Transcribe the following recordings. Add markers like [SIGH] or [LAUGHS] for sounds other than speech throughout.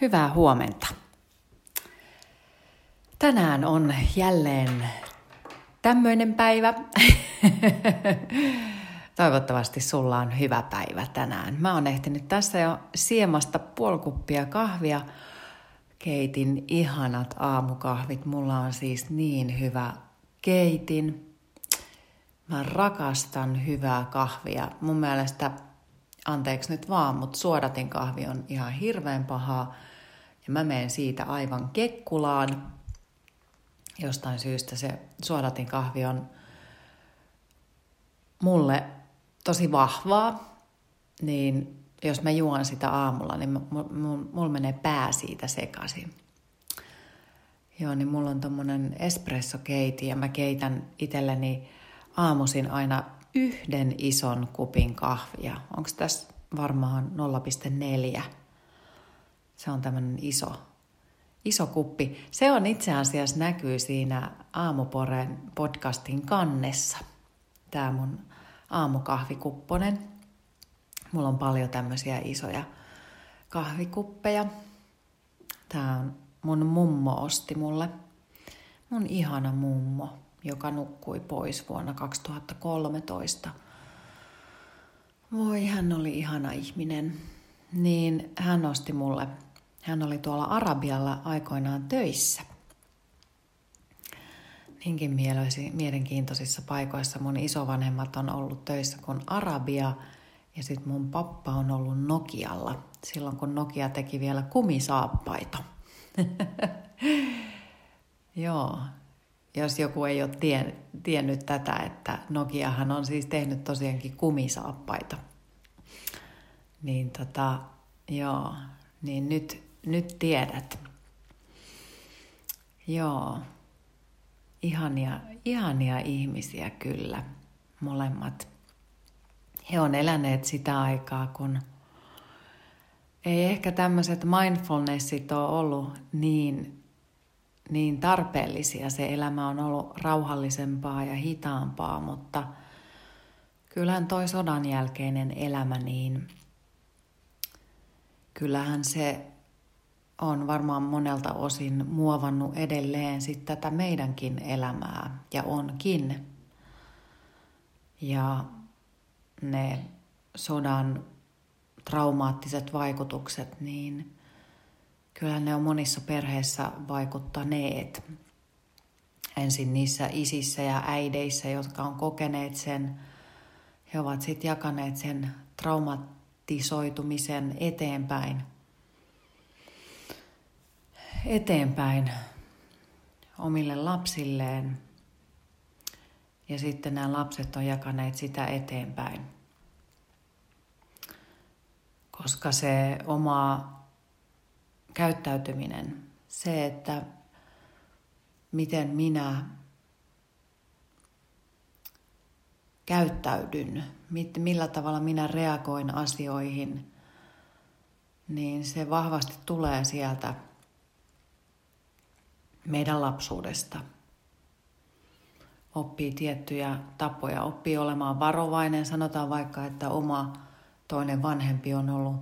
Hyvää huomenta. Tänään on jälleen tämmöinen päivä. [LAUGHS] Toivottavasti sulla on hyvä päivä tänään. Mä oon ehtinyt tässä jo siemasta puolikuppia kahvia. Keitin ihanat aamukahvit. Mulla on siis niin hyvä keitin. Mä rakastan hyvää kahvia. Mun mielestä, anteeksi nyt vaan, mutta suodatin kahvi on ihan hirveän pahaa ja mä menen siitä aivan kekkulaan. Jostain syystä se suodatin kahvi on mulle tosi vahvaa, niin jos mä juon sitä aamulla, niin mulla menee pää siitä sekaisin. Joo, niin mulla on tommonen espressokeiti ja mä keitän itselleni aamuisin aina yhden ison kupin kahvia. Onko tässä varmaan 0,4? Se on tämmöinen iso, iso kuppi. Se on itse asiassa näkyy siinä Aamuporen podcastin kannessa. Tämä mun aamukahvikupponen. Mulla on paljon tämmöisiä isoja kahvikuppeja. Tämä on mun mummo osti mulle. Mun ihana mummo, joka nukkui pois vuonna 2013. Voi, hän oli ihana ihminen. Niin hän osti mulle hän oli tuolla Arabialla aikoinaan töissä. Niinkin mielenkiintoisissa paikoissa mun isovanhemmat on ollut töissä kuin Arabia ja sitten mun pappa on ollut Nokialla silloin kun Nokia teki vielä kumisaappaita. [LAUGHS] Joo, jos joku ei ole tien, tiennyt tätä, että Nokiahan on siis tehnyt tosiaankin kumisaappaita. Niin tota, joo, niin nyt nyt tiedät. Joo, ihania, ihania ihmisiä kyllä, molemmat. He on eläneet sitä aikaa, kun ei ehkä tämmöiset mindfulnessit ole ollut niin, niin tarpeellisia. Se elämä on ollut rauhallisempaa ja hitaampaa, mutta kyllähän toi sodan jälkeinen elämä, niin kyllähän se on varmaan monelta osin muovannut edelleen sit tätä meidänkin elämää ja onkin. Ja ne sodan traumaattiset vaikutukset, niin kyllä ne on monissa perheissä vaikuttaneet. Ensin niissä isissä ja äideissä, jotka on kokeneet sen, he ovat sitten jakaneet sen traumatisoitumisen eteenpäin – eteenpäin omille lapsilleen. Ja sitten nämä lapset on jakaneet sitä eteenpäin. Koska se oma käyttäytyminen, se, että miten minä käyttäydyn, millä tavalla minä reagoin asioihin, niin se vahvasti tulee sieltä meidän lapsuudesta. Oppii tiettyjä tapoja, oppii olemaan varovainen. Sanotaan vaikka, että oma toinen vanhempi on ollut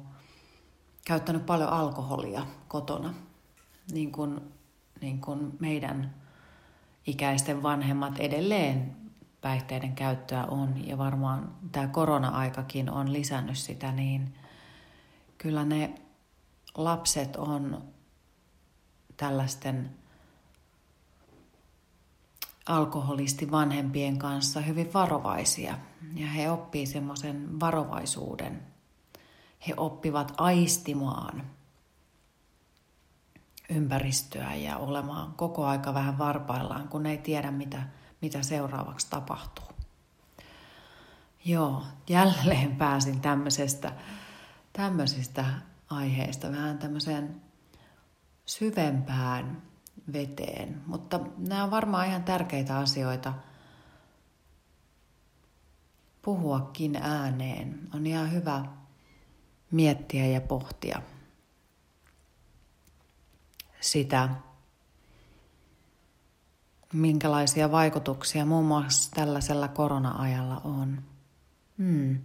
käyttänyt paljon alkoholia kotona, niin kuin, niin kuin meidän ikäisten vanhemmat edelleen päihteiden käyttöä on ja varmaan tämä korona-aikakin on lisännyt sitä, niin kyllä ne lapset on tällaisten alkoholisti vanhempien kanssa hyvin varovaisia ja he oppii semmoisen varovaisuuden. He oppivat aistimaan ympäristöä ja olemaan koko aika vähän varpaillaan, kun ei tiedä mitä, mitä seuraavaksi tapahtuu. Joo, jälleen pääsin tämmöisestä, tämmöisistä aiheista vähän tämmöiseen syvempään veteen. Mutta nämä on varmaan ihan tärkeitä asioita puhuakin ääneen. On ihan hyvä miettiä ja pohtia sitä, minkälaisia vaikutuksia muun muassa tällaisella korona-ajalla on. Hmm.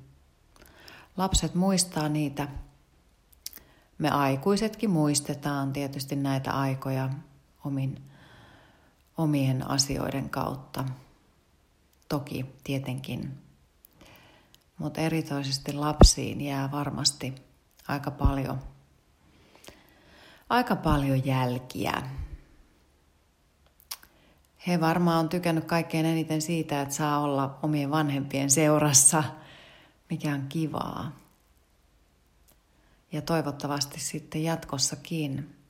Lapset muistaa niitä me aikuisetkin muistetaan tietysti näitä aikoja omin, omien asioiden kautta. Toki tietenkin. Mutta erityisesti lapsiin jää varmasti aika paljon, aika paljon jälkiä. He varmaan on tykännyt kaikkein eniten siitä, että saa olla omien vanhempien seurassa, mikä on kivaa. Ja toivottavasti sitten jatkossakin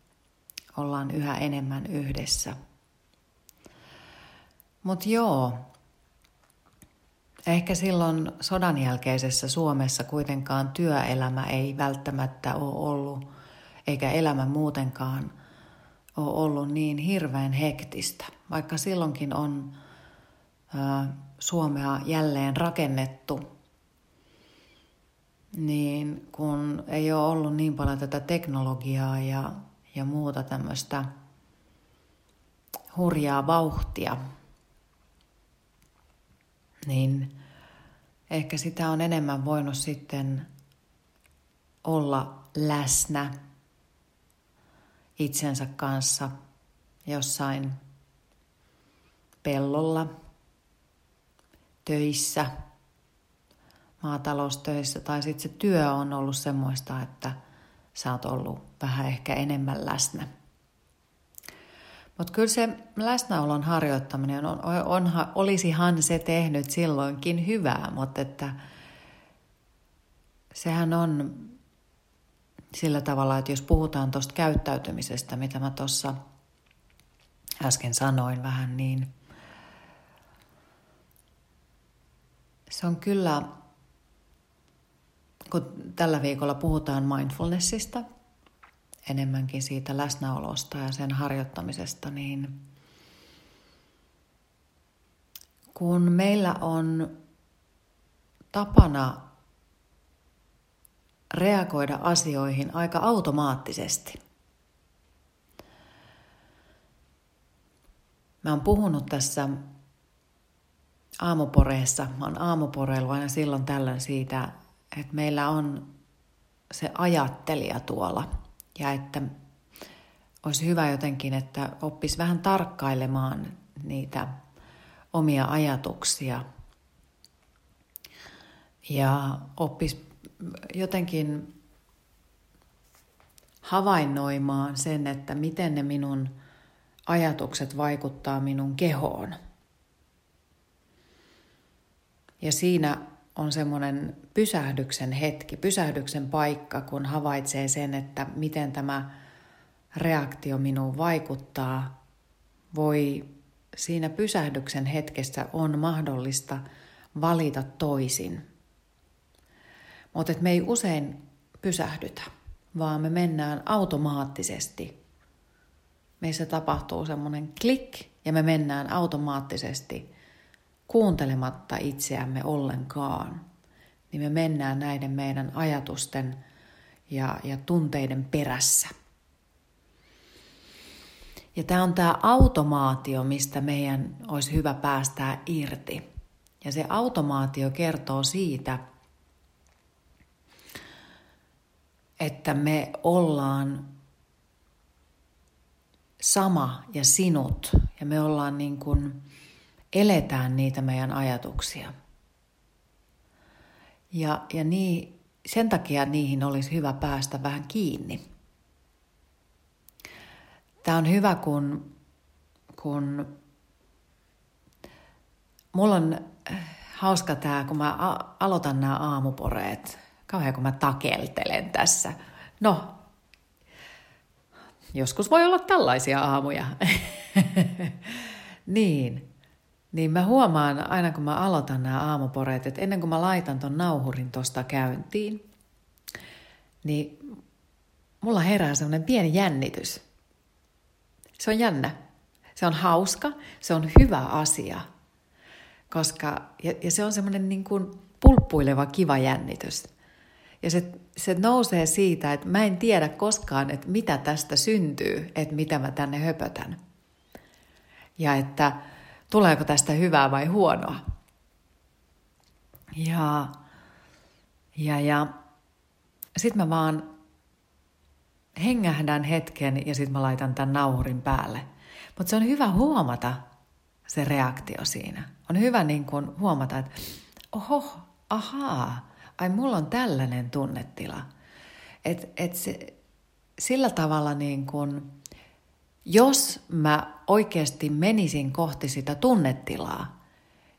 ollaan yhä enemmän yhdessä. Mutta joo, ehkä silloin sodan jälkeisessä Suomessa kuitenkaan työelämä ei välttämättä ole ollut, eikä elämä muutenkaan ole ollut niin hirveän hektistä. Vaikka silloinkin on Suomea jälleen rakennettu niin kun ei ole ollut niin paljon tätä teknologiaa ja, ja muuta tämmöistä hurjaa vauhtia, niin ehkä sitä on enemmän voinut sitten olla läsnä itsensä kanssa jossain pellolla, töissä – maataloustöissä tai sitten se työ on ollut semmoista, että sä oot ollut vähän ehkä enemmän läsnä. Mutta kyllä se läsnäolon harjoittaminen on, onha, olisihan se tehnyt silloinkin hyvää, mutta että sehän on sillä tavalla, että jos puhutaan tuosta käyttäytymisestä, mitä mä tuossa äsken sanoin vähän, niin se on kyllä kun tällä viikolla puhutaan mindfulnessista, enemmänkin siitä läsnäolosta ja sen harjoittamisesta, niin kun meillä on tapana reagoida asioihin aika automaattisesti. Mä oon puhunut tässä aamuporeessa, mä oon aamuporeilla aina silloin tällöin siitä, että meillä on se ajattelija tuolla ja että olisi hyvä jotenkin, että oppisi vähän tarkkailemaan niitä omia ajatuksia ja oppisi jotenkin havainnoimaan sen, että miten ne minun ajatukset vaikuttaa minun kehoon. Ja siinä on semmoinen pysähdyksen hetki, pysähdyksen paikka, kun havaitsee sen, että miten tämä reaktio minuun vaikuttaa. Voi siinä pysähdyksen hetkessä on mahdollista valita toisin. Mutta me ei usein pysähdytä, vaan me mennään automaattisesti. Meissä tapahtuu semmoinen klik ja me mennään automaattisesti kuuntelematta itseämme ollenkaan, niin me mennään näiden meidän ajatusten ja, ja tunteiden perässä. Ja tämä on tämä automaatio, mistä meidän olisi hyvä päästää irti. Ja se automaatio kertoo siitä, että me ollaan sama ja sinut. Ja me ollaan niin kuin eletään niitä meidän ajatuksia. Ja, ja niin, sen takia niihin olisi hyvä päästä vähän kiinni. Tämä on hyvä, kun, kun mulla on äh, hauska tämä, kun mä aloitan nämä aamuporeet. Kauhean, kun mä takeltelen tässä. No, joskus voi olla tällaisia aamuja. [LAUGHS] niin niin mä huomaan aina kun mä aloitan nämä aamuporeet, että ennen kuin mä laitan ton nauhurin tosta käyntiin, niin mulla herää semmoinen pieni jännitys. Se on jännä. Se on hauska, se on hyvä asia. Koska, ja, ja se on semmoinen niin kuin pulppuileva kiva jännitys. Ja se, se nousee siitä, että mä en tiedä koskaan, että mitä tästä syntyy, että mitä mä tänne höpötän. Ja että tuleeko tästä hyvää vai huonoa. Ja, ja, ja sitten mä vaan hengähdän hetken ja sitten mä laitan tämän nauhurin päälle. Mutta se on hyvä huomata se reaktio siinä. On hyvä niin kun huomata, että oho, ahaa, ai mulla on tällainen tunnetila. Et, et se, sillä tavalla niin kun, jos mä oikeasti menisin kohti sitä tunnetilaa,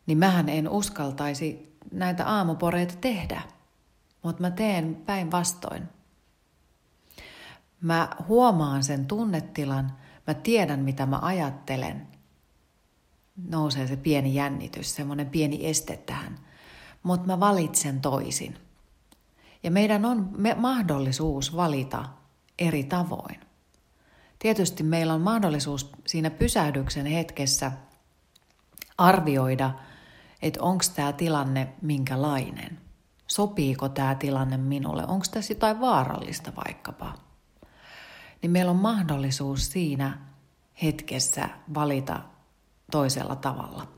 niin mähän en uskaltaisi näitä aamuporeita tehdä. Mutta mä teen päinvastoin. Mä huomaan sen tunnetilan, mä tiedän mitä mä ajattelen. Nousee se pieni jännitys, semmoinen pieni este tähän. Mutta mä valitsen toisin. Ja meidän on me mahdollisuus valita eri tavoin. Tietysti meillä on mahdollisuus siinä pysähdyksen hetkessä arvioida, että onko tämä tilanne minkälainen. Sopiiko tämä tilanne minulle? Onko tässä jotain vaarallista vaikkapa? Niin meillä on mahdollisuus siinä hetkessä valita toisella tavalla.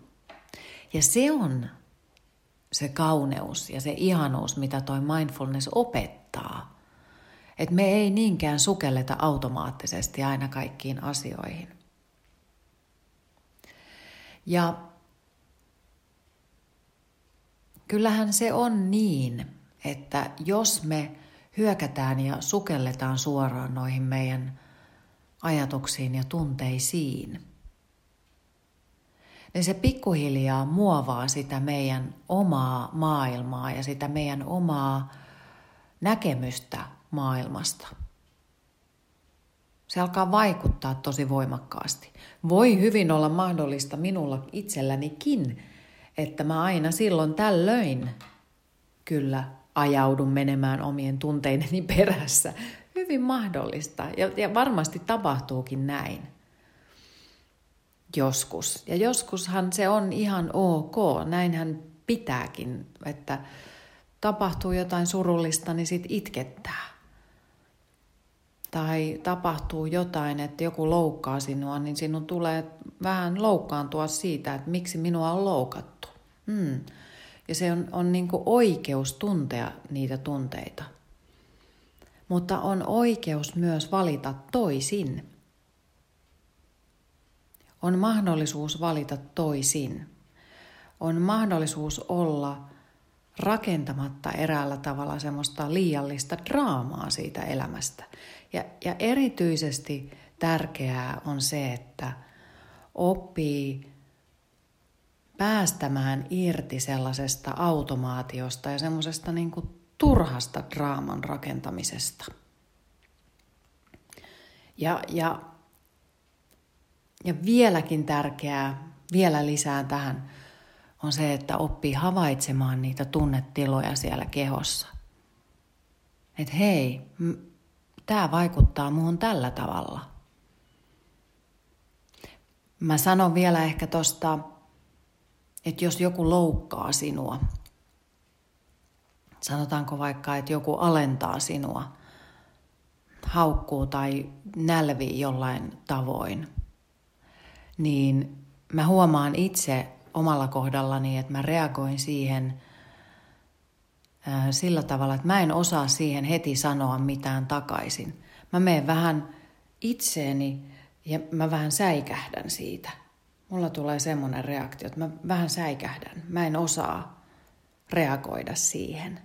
Ja se on se kauneus ja se ihanuus, mitä toi mindfulness opettaa. Että me ei niinkään sukelleta automaattisesti aina kaikkiin asioihin. Ja kyllähän se on niin, että jos me hyökätään ja sukelletaan suoraan noihin meidän ajatuksiin ja tunteisiin, niin se pikkuhiljaa muovaa sitä meidän omaa maailmaa ja sitä meidän omaa näkemystä maailmasta. Se alkaa vaikuttaa tosi voimakkaasti. Voi hyvin olla mahdollista minulla itsellänikin, että mä aina silloin tällöin kyllä ajaudun menemään omien tunteideni [LAUGHS] perässä. Hyvin mahdollista ja, ja varmasti tapahtuukin näin. Joskus. Ja joskushan se on ihan ok, näinhän pitääkin, että tapahtuu jotain surullista, niin sit itkettää. Tai tapahtuu jotain, että joku loukkaa sinua, niin sinun tulee vähän loukkaantua siitä, että miksi minua on loukattu. Hmm. Ja se on, on niin oikeus tuntea niitä tunteita. Mutta on oikeus myös valita toisin. On mahdollisuus valita toisin. On mahdollisuus olla rakentamatta eräällä tavalla semmoista liiallista draamaa siitä elämästä. Ja, ja erityisesti tärkeää on se, että oppii päästämään irti sellaisesta automaatiosta ja semmoisesta niin turhasta draaman rakentamisesta. Ja, ja, ja vieläkin tärkeää, vielä lisää tähän, on se, että oppii havaitsemaan niitä tunnetiloja siellä kehossa. Että hei, tämä vaikuttaa muuhun tällä tavalla. Mä sanon vielä ehkä tosta että jos joku loukkaa sinua, sanotaanko vaikka, että joku alentaa sinua, haukkuu tai nälvii jollain tavoin, niin mä huomaan itse omalla kohdallani, että mä reagoin siihen sillä tavalla, että mä en osaa siihen heti sanoa mitään takaisin. Mä menen vähän itseeni ja mä vähän säikähdän siitä – mulla tulee semmoinen reaktio, että mä vähän säikähdän. Mä en osaa reagoida siihen.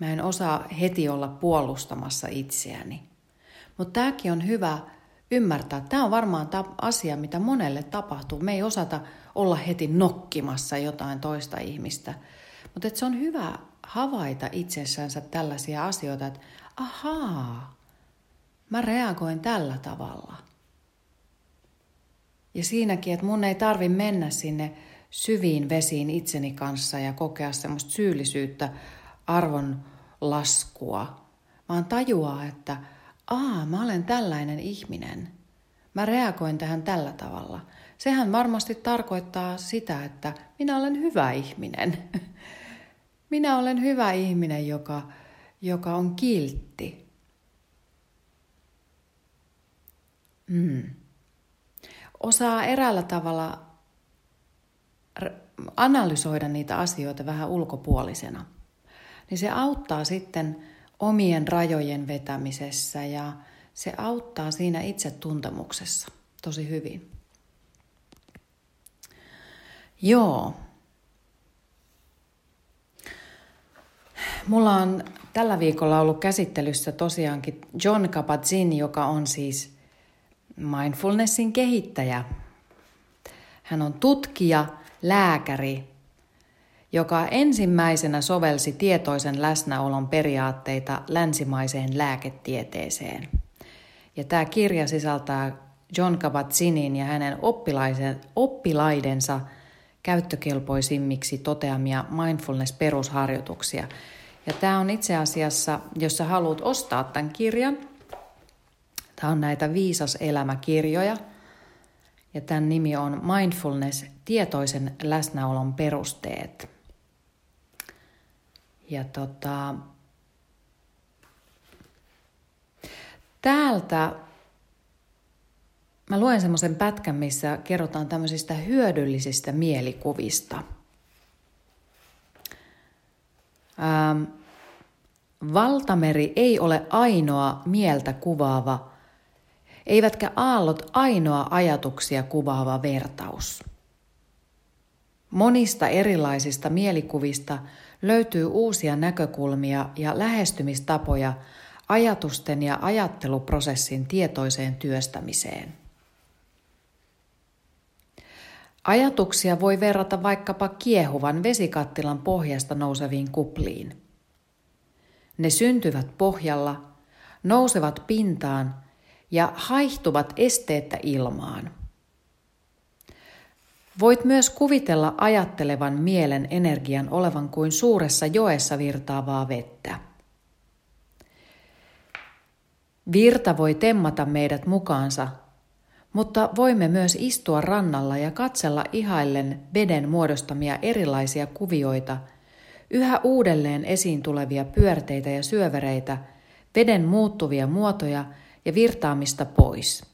Mä en osaa heti olla puolustamassa itseäni. Mutta tämäkin on hyvä ymmärtää. Tämä on varmaan asia, mitä monelle tapahtuu. Me ei osata olla heti nokkimassa jotain toista ihmistä. Mutta se on hyvä havaita itsessänsä tällaisia asioita, että ahaa, mä reagoin tällä tavalla – ja siinäkin, että mun ei tarvi mennä sinne syviin vesiin itseni kanssa ja kokea semmoista syyllisyyttä, arvon laskua, vaan tajuaa, että aa, mä olen tällainen ihminen. Mä reagoin tähän tällä tavalla. Sehän varmasti tarkoittaa sitä, että minä olen hyvä ihminen. [LAUGHS] Minä olen hyvä ihminen, joka, joka on kiltti. Mm osaa eräällä tavalla analysoida niitä asioita vähän ulkopuolisena, niin se auttaa sitten omien rajojen vetämisessä ja se auttaa siinä itse tuntemuksessa tosi hyvin. Joo. Mulla on tällä viikolla ollut käsittelyssä tosiaankin John Kabat-Zinn, joka on siis mindfulnessin kehittäjä. Hän on tutkija, lääkäri, joka ensimmäisenä sovelsi tietoisen läsnäolon periaatteita länsimaiseen lääketieteeseen. Ja tämä kirja sisältää John Kabat-Zinnin ja hänen oppilaidensa käyttökelpoisimmiksi toteamia mindfulness-perusharjoituksia. Ja tämä on itse asiassa, jos sä haluat ostaa tämän kirjan, tämä on näitä Viisas elämäkirjoja, ja tämän nimi on Mindfulness, tietoisen läsnäolon perusteet. Ja tota, täältä mä luen semmoisen pätkän, missä kerrotaan tämmöisistä hyödyllisistä mielikuvista. Ähm, valtameri ei ole ainoa mieltä kuvaava, eivätkä aallot ainoa ajatuksia kuvaava vertaus. Monista erilaisista mielikuvista löytyy uusia näkökulmia ja lähestymistapoja ajatusten ja ajatteluprosessin tietoiseen työstämiseen. Ajatuksia voi verrata vaikkapa kiehuvan vesikattilan pohjasta nouseviin kupliin. Ne syntyvät pohjalla, nousevat pintaan ja haihtuvat esteettä ilmaan – Voit myös kuvitella ajattelevan mielen energian olevan kuin suuressa joessa virtaavaa vettä. Virta voi temmata meidät mukaansa, mutta voimme myös istua rannalla ja katsella ihaillen veden muodostamia erilaisia kuvioita, yhä uudelleen esiin tulevia pyörteitä ja syövereitä, veden muuttuvia muotoja ja virtaamista pois –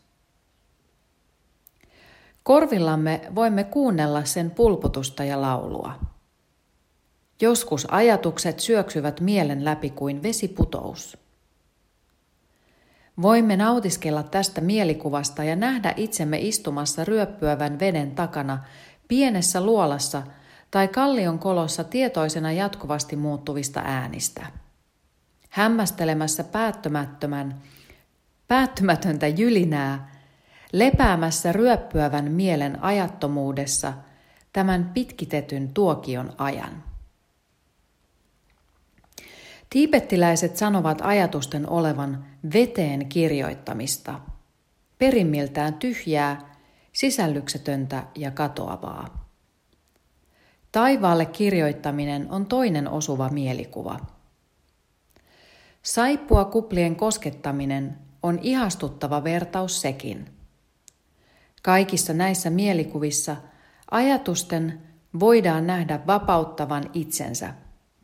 Korvillamme voimme kuunnella sen pulputusta ja laulua. Joskus ajatukset syöksyvät mielen läpi kuin vesiputous. Voimme nautiskella tästä mielikuvasta ja nähdä itsemme istumassa ryöppyävän veden takana pienessä luolassa tai kallion kolossa tietoisena jatkuvasti muuttuvista äänistä. Hämmästelemässä päättömättömän, päättymätöntä jylinää lepäämässä ryöppyävän mielen ajattomuudessa tämän pitkitetyn tuokion ajan. Tiibettiläiset sanovat ajatusten olevan veteen kirjoittamista, perimmiltään tyhjää, sisällyksetöntä ja katoavaa. Taivaalle kirjoittaminen on toinen osuva mielikuva. Saippua kuplien koskettaminen on ihastuttava vertaus sekin – Kaikissa näissä mielikuvissa ajatusten voidaan nähdä vapauttavan itsensä,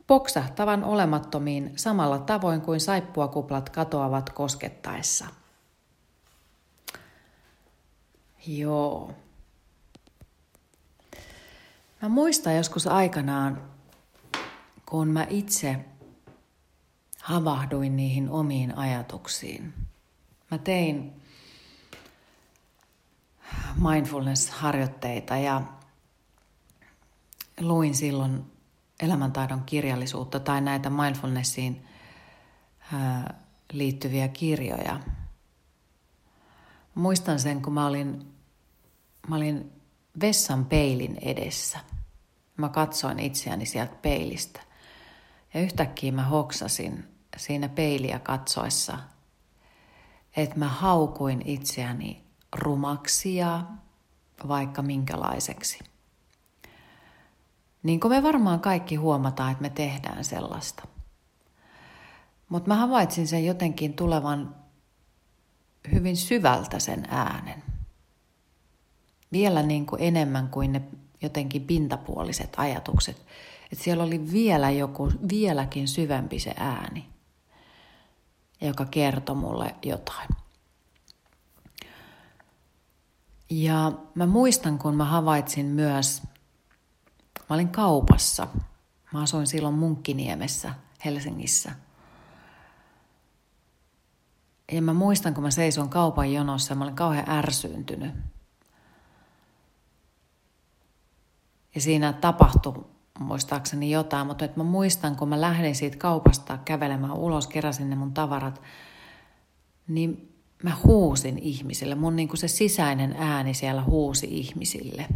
poksahtavan olemattomiin samalla tavoin kuin saippuakuplat katoavat koskettaessa. Joo. Mä muistan joskus aikanaan, kun mä itse havahduin niihin omiin ajatuksiin. Mä tein mindfulness-harjoitteita ja luin silloin elämäntaidon kirjallisuutta tai näitä mindfulnessiin liittyviä kirjoja. Muistan sen, kun mä olin, mä olin vessan peilin edessä. Mä katsoin itseäni sieltä peilistä. Ja yhtäkkiä mä hoksasin siinä peiliä katsoessa, että mä haukuin itseäni rumaksi ja vaikka minkälaiseksi. Niin kuin me varmaan kaikki huomataan, että me tehdään sellaista. Mutta mä havaitsin sen jotenkin tulevan hyvin syvältä sen äänen. Vielä niin kuin enemmän kuin ne jotenkin pintapuoliset ajatukset. Että siellä oli vielä joku, vieläkin syvempi se ääni, joka kertoi mulle jotain. Ja mä muistan, kun mä havaitsin myös, mä olin kaupassa. Mä asuin silloin Munkkiniemessä Helsingissä. Ja mä muistan, kun mä seison kaupan jonossa ja mä olin kauhean ärsyyntynyt. Ja siinä tapahtui muistaakseni jotain, mutta että mä muistan, kun mä lähdin siitä kaupasta kävelemään ulos, keräsin ne mun tavarat, niin mä huusin ihmisille. Mun niin kuin se sisäinen ääni siellä huusi ihmisille.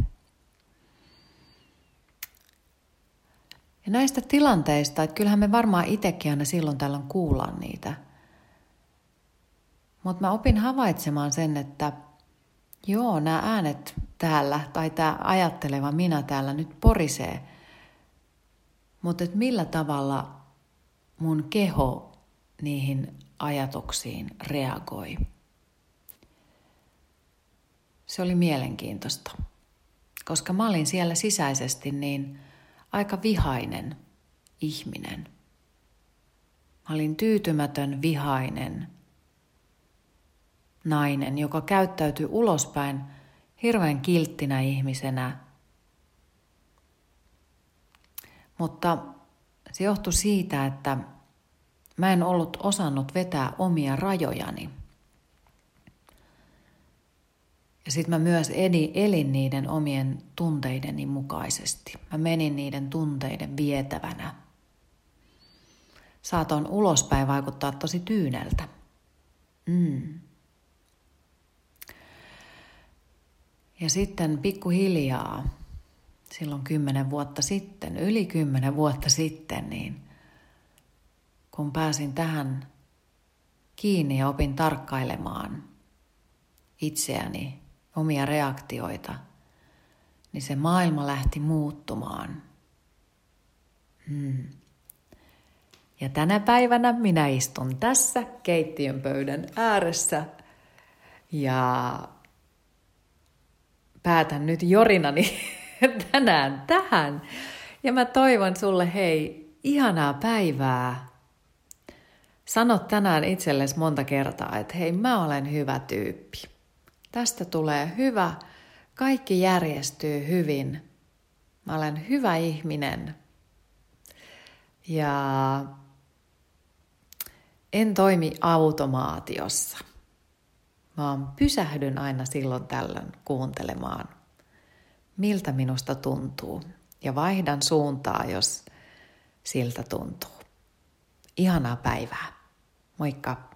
Ja näistä tilanteista, että kyllähän me varmaan itsekin aina silloin tällöin kuullaan niitä. Mutta mä opin havaitsemaan sen, että joo, nämä äänet täällä tai tämä ajatteleva minä täällä nyt porisee. Mutta että millä tavalla mun keho niihin ajatuksiin reagoi. Se oli mielenkiintoista, koska mä olin siellä sisäisesti niin aika vihainen ihminen. Mä olin tyytymätön, vihainen nainen, joka käyttäytyi ulospäin hirveän kilttinä ihmisenä. Mutta se johtui siitä, että mä en ollut osannut vetää omia rajojani. Ja sitten mä myös edi, elin niiden omien tunteideni mukaisesti. Mä menin niiden tunteiden vietävänä. Saatoin ulospäin vaikuttaa tosi tyyneltä. Mm. Ja sitten pikkuhiljaa, silloin kymmenen vuotta sitten, yli kymmenen vuotta sitten, niin kun pääsin tähän kiinni ja opin tarkkailemaan itseäni, omia reaktioita, niin se maailma lähti muuttumaan. Hmm. Ja tänä päivänä minä istun tässä keittiön pöydän ääressä ja päätän nyt jorinani [LAUGHS] tänään tähän. Ja mä toivon sulle hei, ihanaa päivää. Sano tänään itsellesi monta kertaa, että hei, mä olen hyvä tyyppi. Tästä tulee hyvä, kaikki järjestyy hyvin. Mä olen hyvä ihminen. Ja en toimi automaatiossa, vaan pysähdyn aina silloin tällöin kuuntelemaan, miltä minusta tuntuu. Ja vaihdan suuntaa, jos siltä tuntuu. Ihanaa päivää. Moikka!